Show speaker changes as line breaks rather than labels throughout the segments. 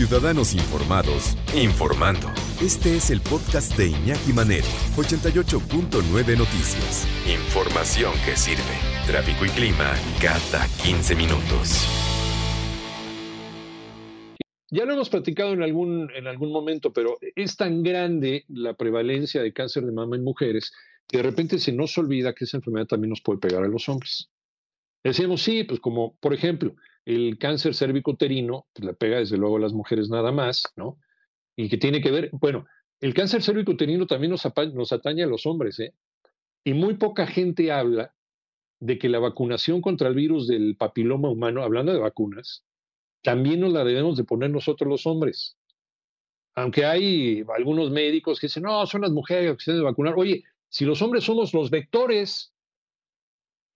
Ciudadanos Informados, informando. Este es el podcast de Iñaki Manero, 88.9 Noticias. Información que sirve. Tráfico y clima cada 15 minutos.
Ya lo hemos platicado en algún, en algún momento, pero es tan grande la prevalencia de cáncer de mama en mujeres que de repente se nos olvida que esa enfermedad también nos puede pegar a los hombres. Decíamos, sí, pues como por ejemplo, el cáncer cervicuterino, pues le pega desde luego a las mujeres nada más, ¿no? Y que tiene que ver, bueno, el cáncer cervicuterino también nos, nos atañe a los hombres, ¿eh? Y muy poca gente habla de que la vacunación contra el virus del papiloma humano, hablando de vacunas, también nos la debemos de poner nosotros los hombres. Aunque hay algunos médicos que dicen, no, son las mujeres que se deben vacunar. Oye, si los hombres somos los vectores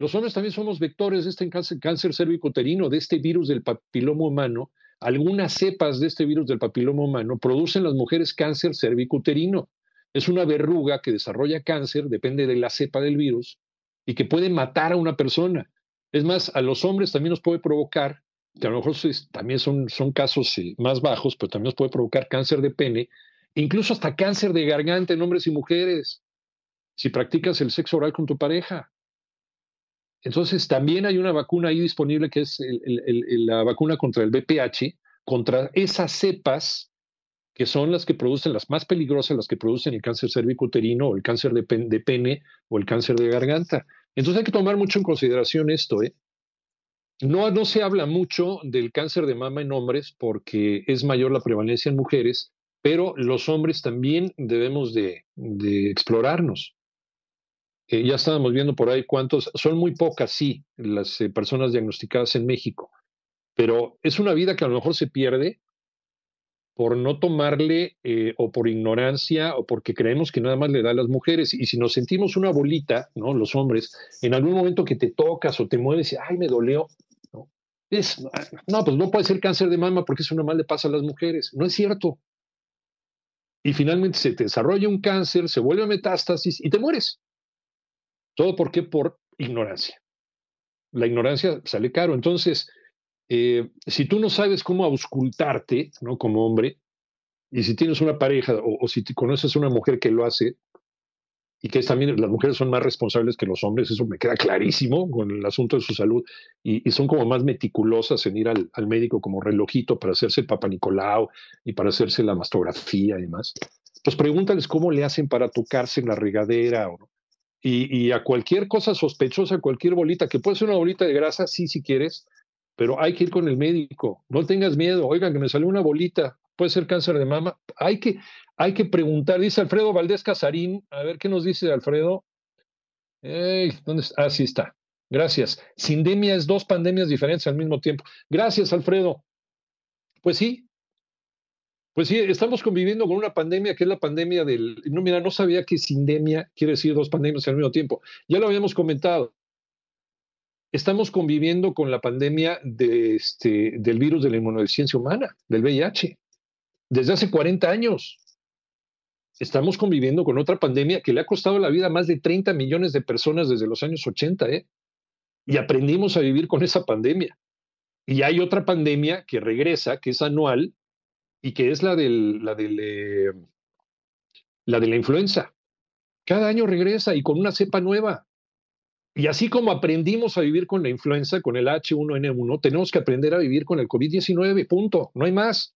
los hombres también somos vectores de este cáncer, cervicuterino, de este virus del papiloma humano. Algunas cepas de este virus del papiloma humano producen en las mujeres cáncer cervicuterino. Es una verruga que desarrolla cáncer, depende de la cepa del virus, y que puede matar a una persona. Es más, a los hombres también nos puede provocar, que a lo mejor también son, son casos más bajos, pero también nos puede provocar cáncer de pene, incluso hasta cáncer de garganta en hombres y mujeres, si practicas el sexo oral con tu pareja. Entonces, también hay una vacuna ahí disponible que es la vacuna contra el BPH, contra esas cepas que son las que producen, las más peligrosas, las que producen el cáncer cervicuterino o el cáncer de, pene o el cáncer de garganta. Entonces hay que tomar mucho en consideración esto. ¿eh? No, no se habla mucho del cáncer de mama en hombres porque es mayor la prevalencia en mujeres, pero los hombres también debemos de explorarnos ya estábamos viendo por ahí cuántos, son muy pocas, sí, las eh, personas diagnosticadas en México, pero es una vida que a lo mejor se pierde por no tomarle eh, o por ignorancia o porque creemos que nada más le da a las mujeres. Y si nos sentimos una bolita, ¿no? Los hombres, en algún momento que te tocas o te mueves y, ay, me dolió, ¿no? Es, no, pues no puede ser cáncer de mama porque eso mal le pasa a las mujeres. No es cierto. Y finalmente se te desarrolla un cáncer, se vuelve metástasis y te mueres. ¿Todo por qué? Por ignorancia. La ignorancia sale caro. Entonces, eh, si tú no sabes cómo auscultarte, ¿no? Como hombre, y si tienes una pareja o, si te conoces a una mujer que lo hace, y que es también las mujeres son más responsables que los hombres, eso me queda clarísimo con el asunto de su salud, y, son como más meticulosas en ir al, al, médico como relojito para hacerse el Papa Nicolau y para hacerse la mastografía y demás. Pues pregúntales cómo le hacen para tocarse en la regadera o, y, a cualquier cosa sospechosa, cualquier bolita, que puede ser una bolita de grasa, sí, si quieres, pero hay que ir con el médico. No tengas miedo. Oigan, que me salió una bolita, puede ser cáncer de mama. Hay que, hay que preguntar, dice Alfredo Valdés Casarín. A ver qué nos dice Alfredo. ¿Dónde está? Ah, sí está. Gracias. Sindemia es dos pandemias diferentes al mismo tiempo. Gracias, Alfredo. Pues sí, pues sí, estamos conviviendo con una pandemia que es la pandemia del... No, mira, no sabía que sindemia quiere decir dos pandemias al mismo tiempo. Ya lo habíamos comentado. Estamos conviviendo con la pandemia de este, del virus de la inmunodeficiencia humana, del VIH, desde hace 40 años. Estamos conviviendo con otra pandemia que le ha costado la vida a más de 30 millones de personas desde los años 80, ¿eh? Y aprendimos a vivir con esa pandemia. Y hay otra pandemia que regresa, que es anual, y que es la, del, la, eh, la de la influenza. Cada año regresa y con una cepa nueva. Y así como aprendimos a vivir con la influenza, con el H1N1, tenemos que aprender a vivir con el COVID-19, punto, no hay más.